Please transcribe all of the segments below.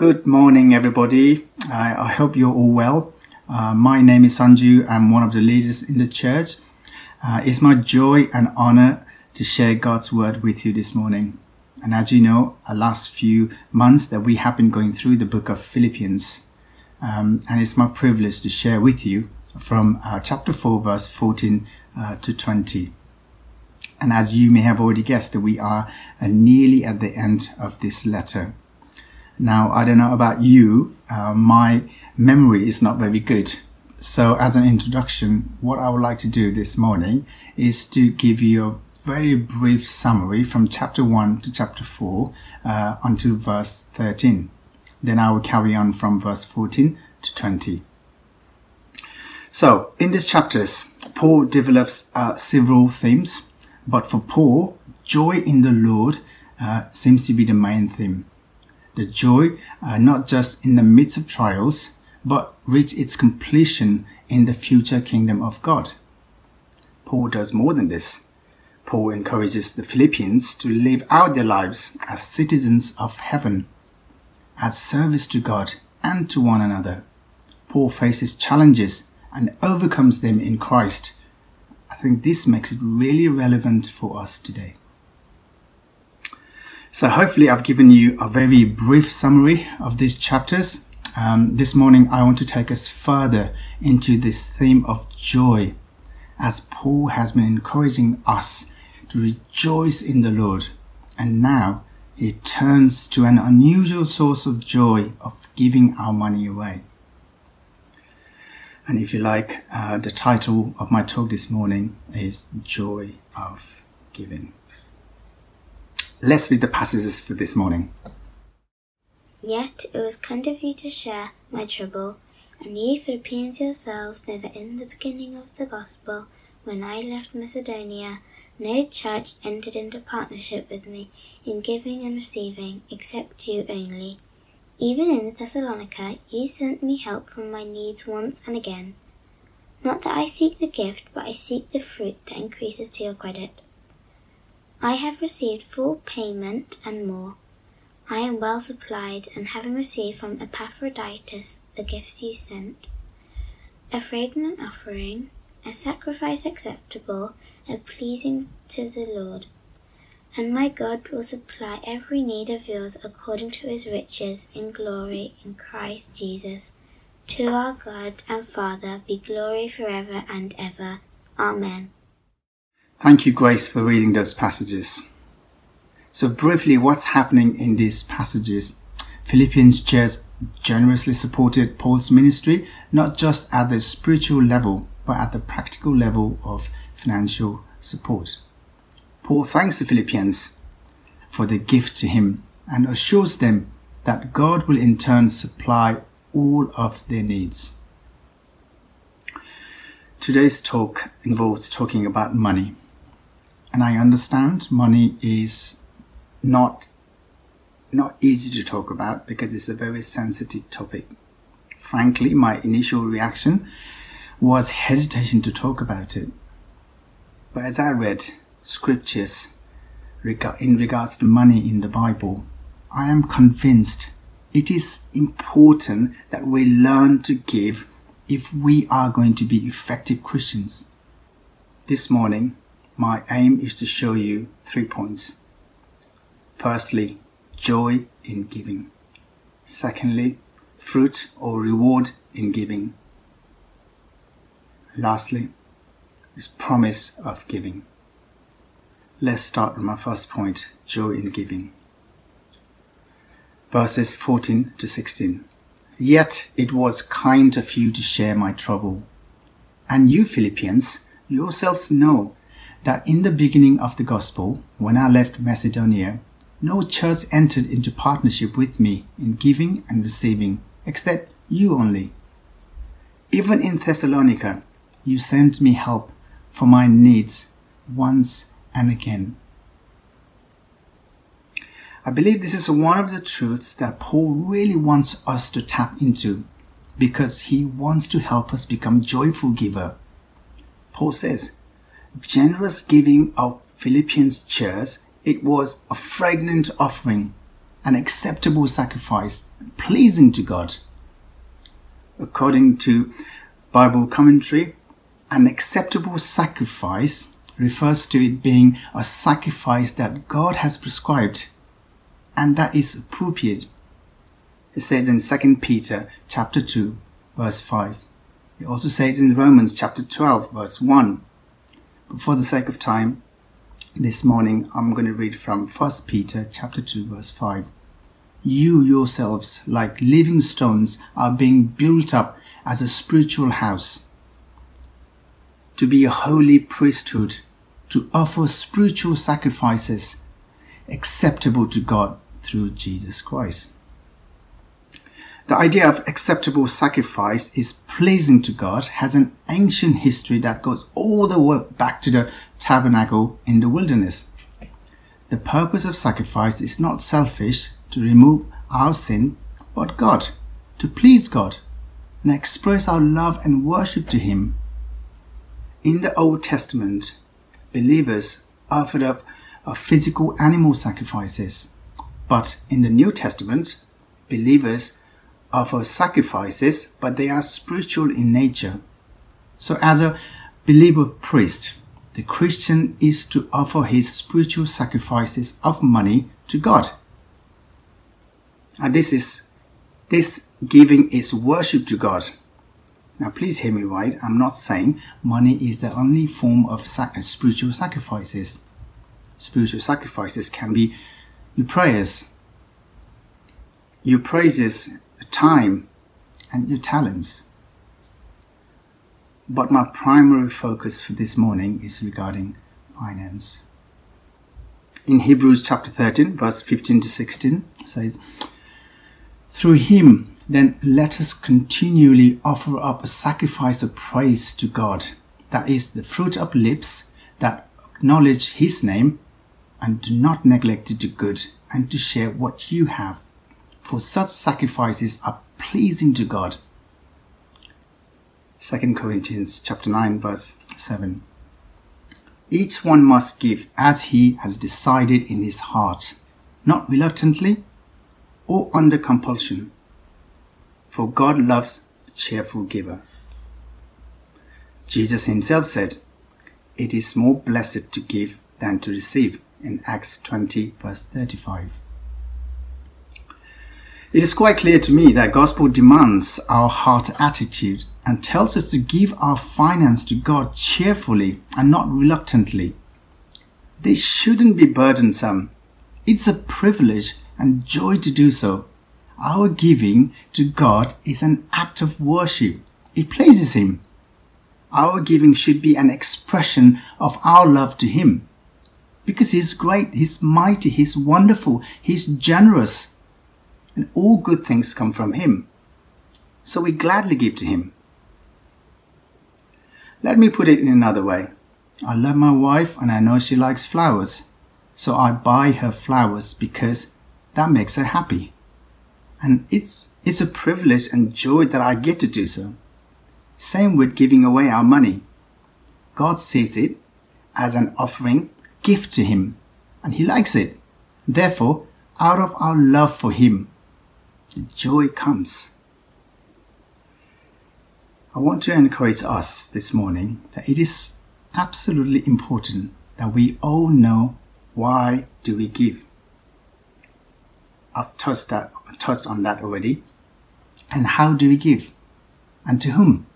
Good morning, everybody. I, I hope you're all well. Uh, my name is Sanju. I'm one of the leaders in the church. Uh, it's my joy and honor to share God's word with you this morning. And as you know, the last few months that we have been going through the book of Philippians, um, and it's my privilege to share with you from uh, chapter 4, verse 14 uh, to 20. And as you may have already guessed, we are uh, nearly at the end of this letter. Now, I don't know about you, uh, my memory is not very good. So, as an introduction, what I would like to do this morning is to give you a very brief summary from chapter 1 to chapter 4 uh, until verse 13. Then I will carry on from verse 14 to 20. So, in these chapters, Paul develops uh, several themes, but for Paul, joy in the Lord uh, seems to be the main theme the joy uh, not just in the midst of trials, but reach its completion in the future kingdom of God. Paul does more than this. Paul encourages the Philippians to live out their lives as citizens of heaven, as service to God and to one another. Paul faces challenges and overcomes them in Christ. I think this makes it really relevant for us today. So hopefully I've given you a very brief summary of these chapters. Um, this morning I want to take us further into this theme of joy as Paul has been encouraging us to rejoice in the Lord. And now he turns to an unusual source of joy of giving our money away. And if you like, uh, the title of my talk this morning is Joy of Giving. Let's read the passages for this morning. Yet it was kind of you to share my trouble, and ye Philippians yourselves know that in the beginning of the gospel, when I left Macedonia, no church entered into partnership with me in giving and receiving, except you only. Even in Thessalonica, you sent me help from my needs once and again. Not that I seek the gift, but I seek the fruit that increases to your credit. I have received full payment and more. I am well supplied, and having received from Epaphroditus the gifts you sent, a fragrant offering, a sacrifice acceptable and pleasing to the Lord. And my God will supply every need of yours according to his riches in glory in Christ Jesus. To our God and Father be glory forever and ever. Amen. Thank you, Grace, for reading those passages. So, briefly, what's happening in these passages? Philippians church generously supported Paul's ministry, not just at the spiritual level, but at the practical level of financial support. Paul thanks the Philippians for the gift to him and assures them that God will in turn supply all of their needs. Today's talk involves talking about money. And I understand money is not not easy to talk about because it's a very sensitive topic. Frankly, my initial reaction was hesitation to talk about it. But as I read scriptures in regards to money in the Bible, I am convinced it is important that we learn to give if we are going to be effective Christians. This morning, my aim is to show you three points. Firstly, joy in giving. Secondly, fruit or reward in giving. Lastly, this promise of giving. Let's start with my first point joy in giving. Verses 14 to 16. Yet it was kind of you to share my trouble. And you, Philippians, yourselves know that in the beginning of the gospel, when I left Macedonia, no church entered into partnership with me in giving and receiving except you only. Even in Thessalonica, you sent me help for my needs once and again. I believe this is one of the truths that Paul really wants us to tap into because he wants to help us become joyful giver. Paul says, generous giving of Philippians church, it was a fragrant offering, an acceptable sacrifice, pleasing to God. According to Bible commentary, an acceptable sacrifice refers to it being a sacrifice that God has prescribed and that is appropriate. It says in 2 Peter chapter 2 verse 5. It also says in Romans chapter 12 verse 1. For the sake of time, this morning I'm going to read from 1 Peter chapter 2 verse 5. You yourselves like living stones are being built up as a spiritual house to be a holy priesthood to offer spiritual sacrifices acceptable to God through Jesus Christ. The idea of acceptable sacrifice is pleasing to God has an ancient history that goes all the way back to the tabernacle in the wilderness. The purpose of sacrifice is not selfish to remove our sin, but God, to please God and express our love and worship to Him. In the Old Testament, believers offered up uh, physical animal sacrifices, but in the New Testament, believers offer sacrifices, but they are spiritual in nature. So, as a believer priest, the Christian is to offer his spiritual sacrifices of money to God. And this is this giving is worship to God. Now, please hear me right. I'm not saying money is the only form of sac- uh, spiritual sacrifices. Spiritual sacrifices can be your prayers, your praises time, and your talents. But my primary focus for this morning is regarding finance. In Hebrews chapter 13, verse 15 to 16, says, Through him, then let us continually offer up a sacrifice of praise to God, that is, the fruit of lips that acknowledge his name and do not neglect to do good and to share what you have for such sacrifices are pleasing to God. 2 Corinthians chapter 9 verse 7. Each one must give as he has decided in his heart, not reluctantly or under compulsion. For God loves a cheerful giver. Jesus himself said, It is more blessed to give than to receive in Acts 20 verse 35. It is quite clear to me that gospel demands our heart attitude and tells us to give our finance to God cheerfully and not reluctantly. This shouldn't be burdensome. It's a privilege and joy to do so. Our giving to God is an act of worship. It pleases Him. Our giving should be an expression of our love to Him. Because He's great, He's mighty, He's wonderful, He's generous, and all good things come from Him. So we gladly give to Him. Let me put it in another way. I love my wife and I know she likes flowers, so I buy her flowers because that makes her happy. And it's, it's a privilege and joy that I get to do so. Same with giving away our money. God sees it as an offering, gift to Him, and He likes it. Therefore, out of our love for Him, joy comes. I want to encourage us this morning that it is absolutely important that we all know why do we give. I've touched that touched on that already. And how do we give? And to whom?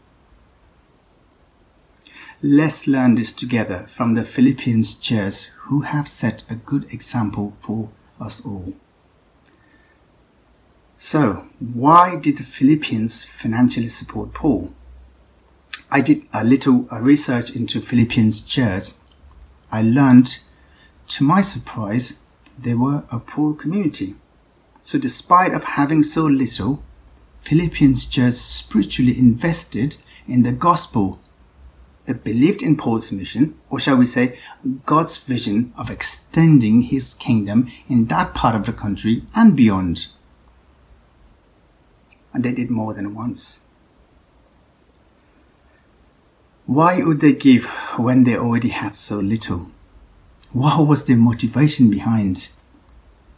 Let's learn this together from the Philippians church who have set a good example for us all. So, why did the Philippians financially support Paul? I did a little research into Philippians church. I learned, to my surprise, they were a poor community. So, despite of having so little, Philippians church spiritually invested in the gospel. They believed in Paul's mission, or shall we say, God's vision of extending his kingdom in that part of the country and beyond and they did more than once. Why would they give when they already had so little? What was the motivation behind?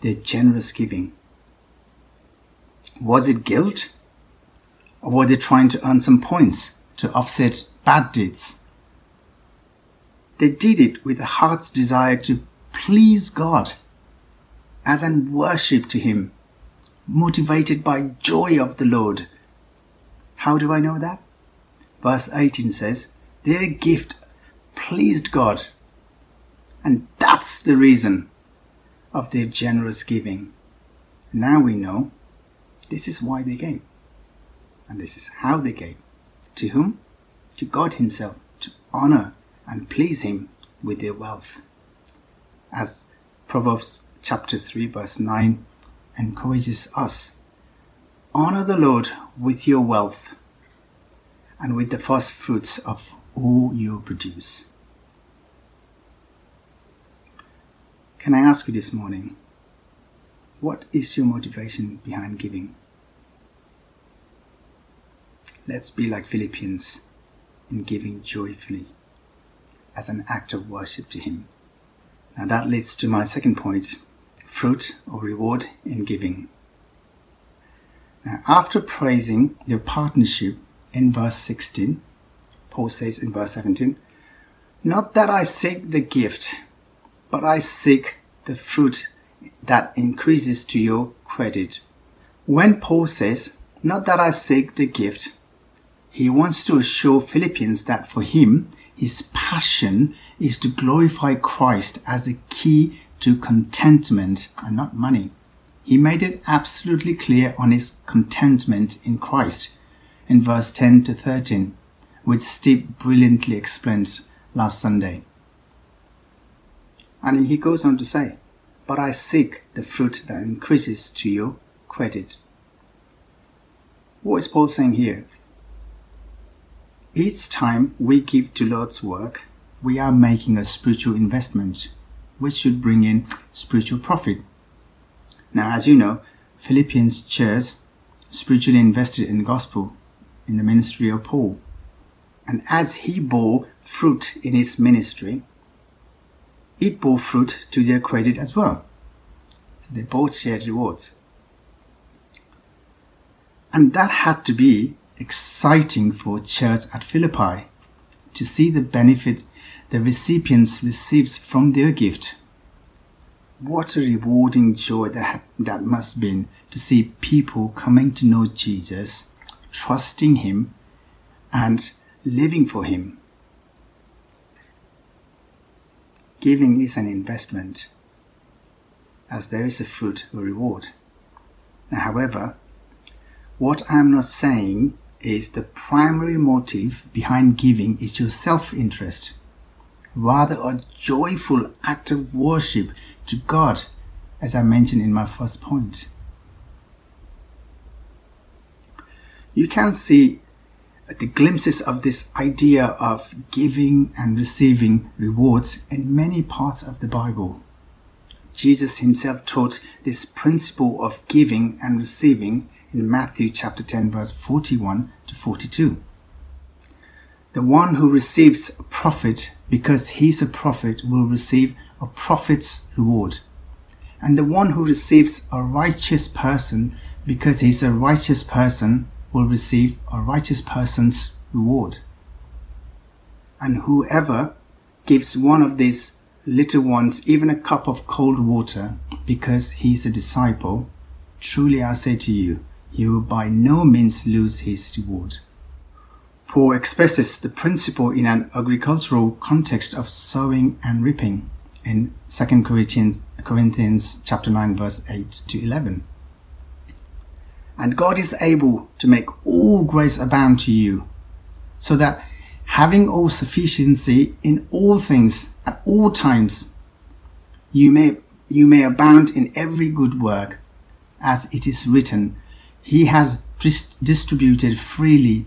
their generous giving. Was it guilt? Or were they trying to earn some points to offset bad deeds? They did it with a heart's desire to please God as an worship to Him, motivated by joy of the Lord. How do I know that? Verse 18 says, Their gift pleased God. And that's the reason of their generous giving. Now we know this is why they gave. And this is how they gave. To whom? To God Himself, to honor and please Him with their wealth. As Proverbs chapter 3, verse 9 encourages us honor the Lord with your wealth and with the first fruits of all you produce. Can I ask you this morning, what is your motivation behind giving? Let's be like Philippians in giving joyfully as an act of worship to Him. Now that leads to my second point fruit or reward in giving. Now, after praising their partnership in verse 16, Paul says in verse 17, Not that I seek the gift, but I seek the fruit that increases to your credit. When Paul says, Not that I seek the gift, he wants to assure Philippians that for him, his passion is to glorify Christ as a key to contentment and not money. He made it absolutely clear on his contentment in Christ in verse 10 to 13, which Steve brilliantly explained last Sunday. And he goes on to say, But I seek the fruit that increases to your credit. What is Paul saying here? Each time we give to Lord's work, we are making a spiritual investment which should bring in spiritual profit. Now, as you know, Philippians church spiritually invested in the gospel in the ministry of Paul. And as he bore fruit in his ministry, it bore fruit to their credit as well. So they both shared rewards. And that had to be exciting for church at Philippi to see the benefit the recipients receives from their gift. What a rewarding joy that, that must been to see people coming to know Jesus, trusting Him, and living for Him. Giving is an investment, as there is a fruit or reward. Now, however, what I'm not saying is the primary motive behind giving is your self interest, rather, a joyful act of worship to God, as I mentioned in my first point. You can see the glimpses of this idea of giving and receiving rewards in many parts of the Bible. Jesus himself taught this principle of giving and receiving in Matthew chapter 10 verse 41 to 42. The one who receives a prophet because he's a prophet will receive a prophet's reward. And the one who receives a righteous person because he's a righteous person will receive a righteous person's reward. And whoever gives one of these little ones even a cup of cold water because he's a disciple, truly I say to you, he will by no means lose his reward. Paul expresses the principle in an agricultural context of sowing and reaping in 2 Corinthians, Corinthians chapter 9 verse 8 to 11. And God is able to make all grace abound to you, so that having all sufficiency in all things at all times, you may, you may abound in every good work, as it is written, he has dis- distributed freely,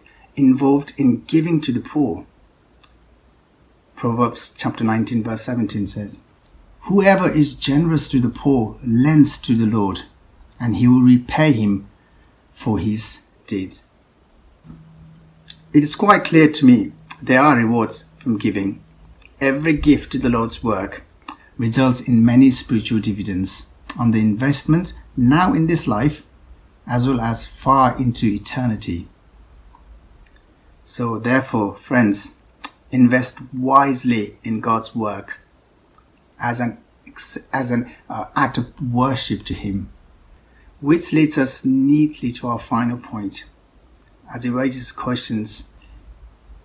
involved in giving to the poor. Proverbs chapter 19 verse 17 says, Whoever is generous to the poor lends to the Lord, and he will repay him for his deed. It is quite clear to me there are rewards from giving. Every gift to the Lord's work results in many spiritual dividends on the investment now in this life as well as far into eternity. So, therefore, friends, invest wisely in God's work as an as an uh, act of worship to Him, which leads us neatly to our final point, as it raises questions.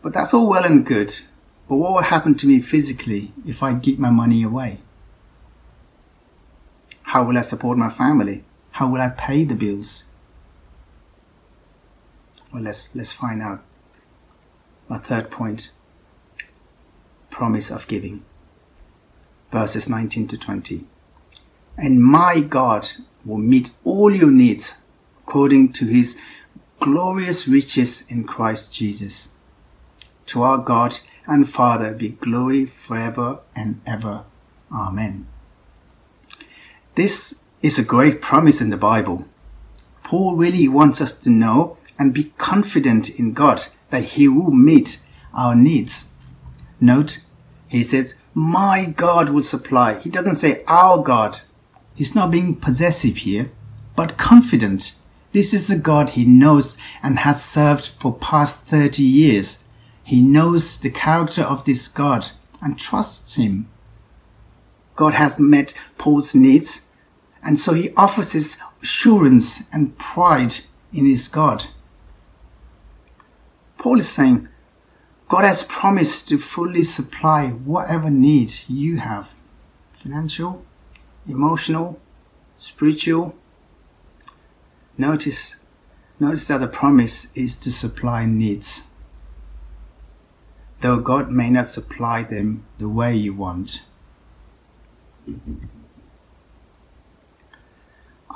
But that's all well and good. But what will happen to me physically if I give my money away? How will I support my family? How will I pay the bills? Well, let's let's find out. My third point: promise of giving verses 19 to 20. And my God will meet all your needs according to his glorious riches in Christ Jesus. To our God and Father be glory forever and ever. Amen. This is a great promise in the Bible. Paul really wants us to know and be confident in God that He will meet our needs. Note, he says, my God will supply. He doesn't say our God. He's not being possessive here, but confident. This is a God he knows and has served for past 30 years. He knows the character of this God and trusts him. God has met Paul's needs, and so he offers his assurance and pride in his God. Paul is saying, God has promised to fully supply whatever needs you have financial, emotional, spiritual. Notice, notice that the promise is to supply needs. Though God may not supply them the way you want.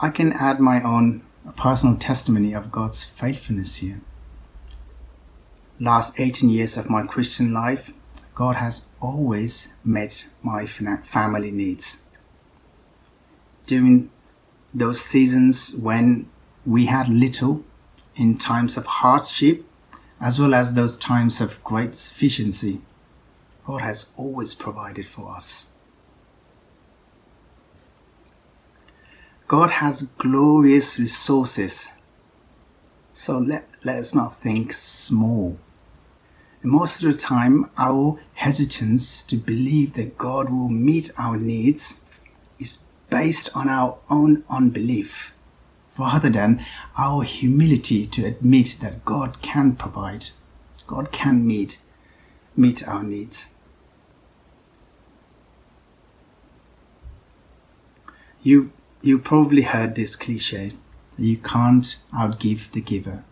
I can add my own personal testimony of God's faithfulness here last 18 years of my Christian life, God has always met my family needs. During those seasons when we had little, in times of hardship, as well as those times of great sufficiency, God has always provided for us. God has glorious resources. So let, let us not think small most of the time, our hesitance to believe that God will meet our needs is based on our own unbelief rather than our humility to admit that God can provide, God can meet, meet our needs. You, you probably heard this cliche you can't outgive the giver.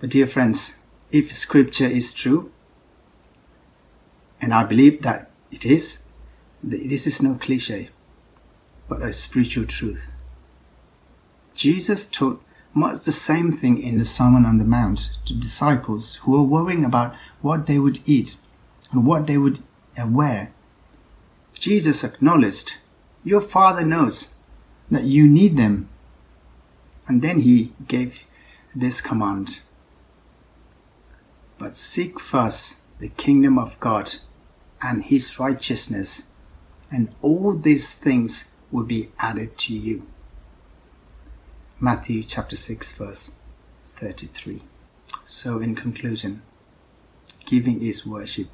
But, dear friends, if scripture is true, and I believe that it is, this is no cliche, but a spiritual truth. Jesus taught much the same thing in the Sermon on the Mount to disciples who were worrying about what they would eat and what they would uh, wear. Jesus acknowledged, Your Father knows that you need them. And then he gave this command but seek first the kingdom of God and his righteousness, and all these things will be added to you. Matthew chapter 6, verse 33. So, in conclusion, giving is worship.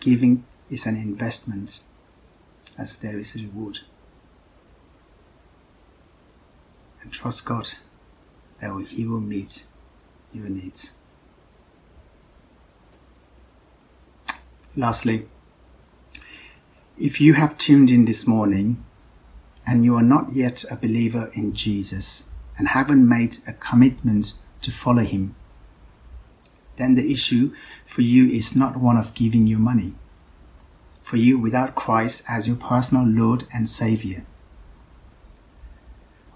Giving is an investment, as there is a reward. And trust God that He will meet your needs. Lastly, if you have tuned in this morning and you are not yet a believer in Jesus and haven't made a commitment to follow him, then the issue for you is not one of giving you money. for you without Christ as your personal Lord and Savior.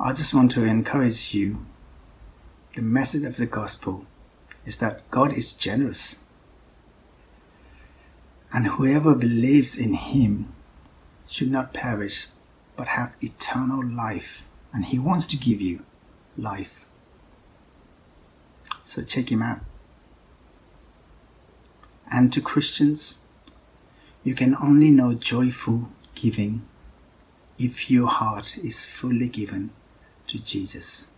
I just want to encourage you. The message of the gospel is that God is generous. And whoever believes in Him should not perish but have eternal life. And He wants to give you life. So check Him out. And to Christians, you can only know joyful giving if your heart is fully given to Jesus.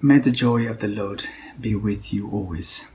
May the joy of the Lord be with you always.